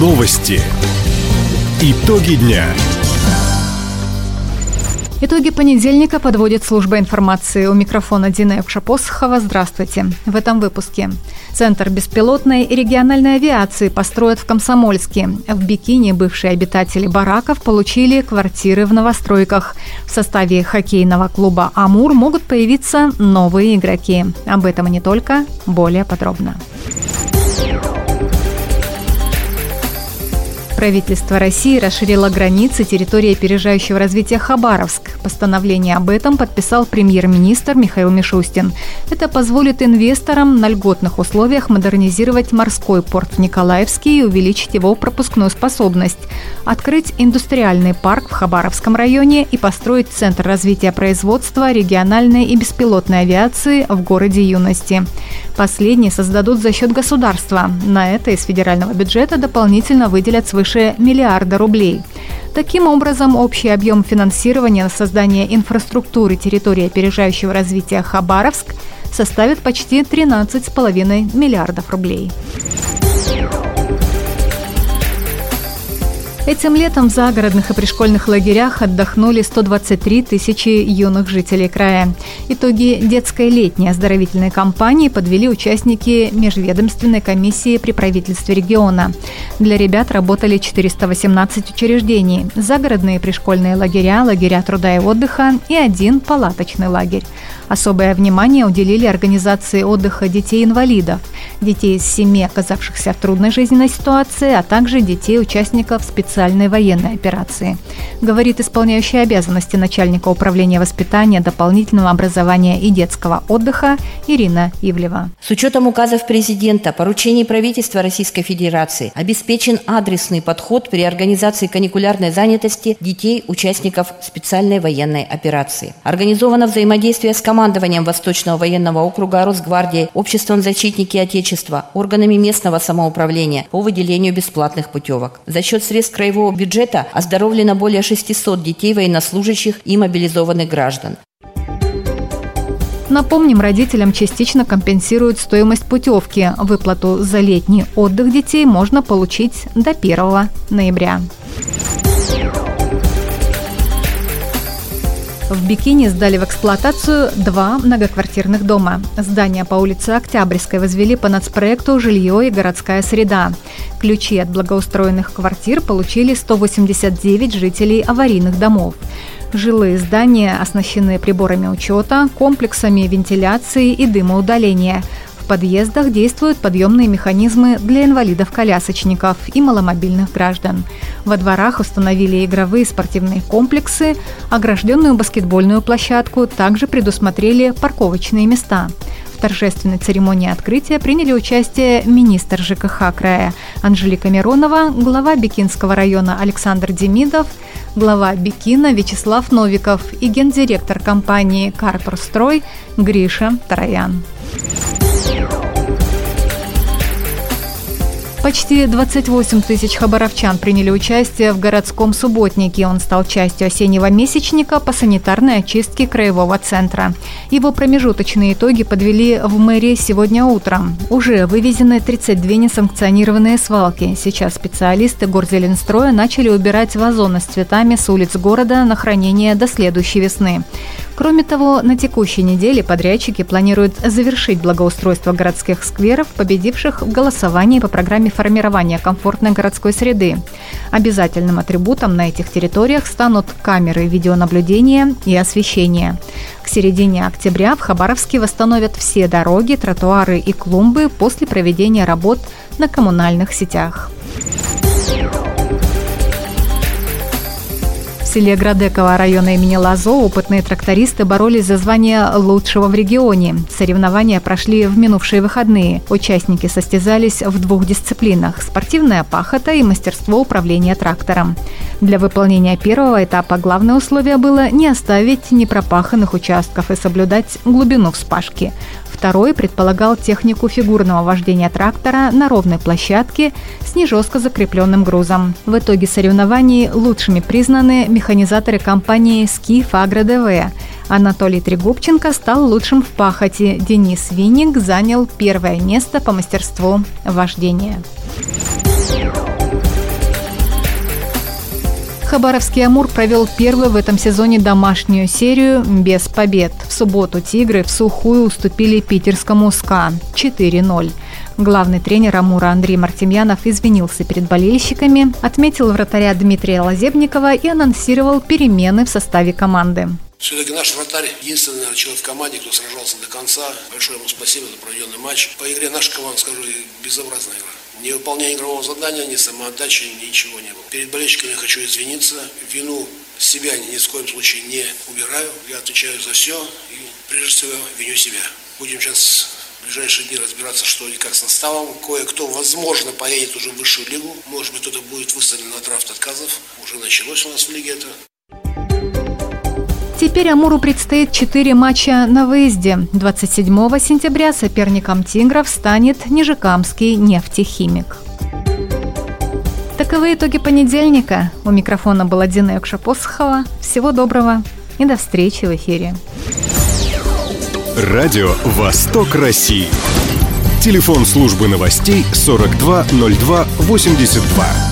Новости. Итоги дня. Итоги понедельника подводит служба информации. У микрофона Дина Евшапосхова. Здравствуйте. В этом выпуске. Центр беспилотной и региональной авиации построят в Комсомольске. В Бикине бывшие обитатели бараков получили квартиры в новостройках. В составе хоккейного клуба «Амур» могут появиться новые игроки. Об этом и не только. Более подробно. Правительство России расширило границы территории опережающего развития Хабаровск. Постановление об этом подписал премьер-министр Михаил Мишустин. Это позволит инвесторам на льготных условиях модернизировать морской порт в Николаевске и увеличить его пропускную способность, открыть индустриальный парк в Хабаровском районе и построить Центр развития производства региональной и беспилотной авиации в городе Юности. Последний создадут за счет государства. На это из федерального бюджета дополнительно выделят свыше миллиарда рублей. Таким образом, общий объем финансирования на создание инфраструктуры территории опережающего развития Хабаровск составит почти 13,5 миллиардов рублей. Этим летом в загородных и пришкольных лагерях отдохнули 123 тысячи юных жителей края. Итоги детской летней оздоровительной кампании подвели участники межведомственной комиссии при правительстве региона. Для ребят работали 418 учреждений, загородные пришкольные лагеря, лагеря труда и отдыха и один палаточный лагерь. Особое внимание уделили организации отдыха детей-инвалидов, детей из семьи, оказавшихся в трудной жизненной ситуации, а также детей-участников специальной военной операции. Говорит исполняющий обязанности начальника управления воспитания, дополнительного образования и детского отдыха Ирина Ивлева. С учетом указов президента, поручений правительства Российской Федерации обеспечен адресный подход при организации каникулярной занятости детей, участников специальной военной операции. Организовано взаимодействие с командованием Восточного военного округа Росгвардии, Обществом защитники Отечества, органами местного самоуправления по выделению бесплатных путевок. За счет средств краевого бюджета оздоровлено более 600 детей военнослужащих и мобилизованных граждан. Напомним, родителям частично компенсируют стоимость путевки. Выплату за летний отдых детей можно получить до 1 ноября. В Бикине сдали в эксплуатацию два многоквартирных дома. Здания по улице Октябрьской возвели по нацпроекту «Жилье и городская среда». Ключи от благоустроенных квартир получили 189 жителей аварийных домов. Жилые здания оснащены приборами учета, комплексами вентиляции и дымоудаления – подъездах действуют подъемные механизмы для инвалидов-колясочников и маломобильных граждан. Во дворах установили игровые спортивные комплексы, огражденную баскетбольную площадку, также предусмотрели парковочные места. В торжественной церемонии открытия приняли участие министр ЖКХ края Анжелика Миронова, глава Бикинского района Александр Демидов, глава Бикина Вячеслав Новиков и гендиректор компании «Карпорстрой» Гриша Тароян. Почти 28 тысяч хабаровчан приняли участие в городском субботнике. Он стал частью осеннего месячника по санитарной очистке краевого центра. Его промежуточные итоги подвели в мэрии сегодня утром. Уже вывезены 32 несанкционированные свалки. Сейчас специалисты Горзеленстроя начали убирать вазоны с цветами с улиц города на хранение до следующей весны. Кроме того, на текущей неделе подрядчики планируют завершить благоустройство городских скверов, победивших в голосовании по программе формирования комфортной городской среды. Обязательным атрибутом на этих территориях станут камеры видеонаблюдения и освещения. К середине октября в Хабаровске восстановят все дороги, тротуары и клумбы после проведения работ на коммунальных сетях. Селе Градеково района имени Лазо опытные трактористы боролись за звание лучшего в регионе. Соревнования прошли в минувшие выходные. Участники состязались в двух дисциплинах – спортивная пахота и мастерство управления трактором. Для выполнения первого этапа главное условие было не оставить непропаханных участков и соблюдать глубину вспашки. Второй предполагал технику фигурного вождения трактора на ровной площадке с не жестко закрепленным грузом. В итоге соревнований лучшими признаны механизаторы компании «Скиф Агро ДВ». Анатолий Трегубченко стал лучшим в пахоте. Денис Винник занял первое место по мастерству вождения. Хабаровский «Амур» провел первую в этом сезоне домашнюю серию без побед. В субботу «Тигры» в сухую уступили питерскому «СКА» 4-0. Главный тренер «Амура» Андрей Мартемьянов извинился перед болельщиками, отметил вратаря Дмитрия Лазебникова и анонсировал перемены в составе команды. Все-таки наш вратарь единственный наверное, человек в команде, кто сражался до конца. Большое ему спасибо за проведенный матч. По игре наша команда, скажу, безобразная игра. Ни выполнения игрового задания, ни самоотдачи, ничего не было. Перед болельщиками хочу извиниться. Вину себя ни в коем случае не убираю. Я отвечаю за все и прежде всего виню себя. Будем сейчас в ближайшие дни разбираться, что и как с наставом. Кое-кто, возможно, поедет уже в высшую лигу. Может быть, кто-то будет выставлен на драфт отказов. Уже началось у нас в лиге это. Теперь Амуру предстоит 4 матча на выезде. 27 сентября соперником «Тигров» станет Нижекамский нефтехимик. Таковы итоги понедельника. У микрофона была Дина Якшапосхова. Всего доброго и до встречи в эфире. Радио «Восток России». Телефон службы новостей 420282.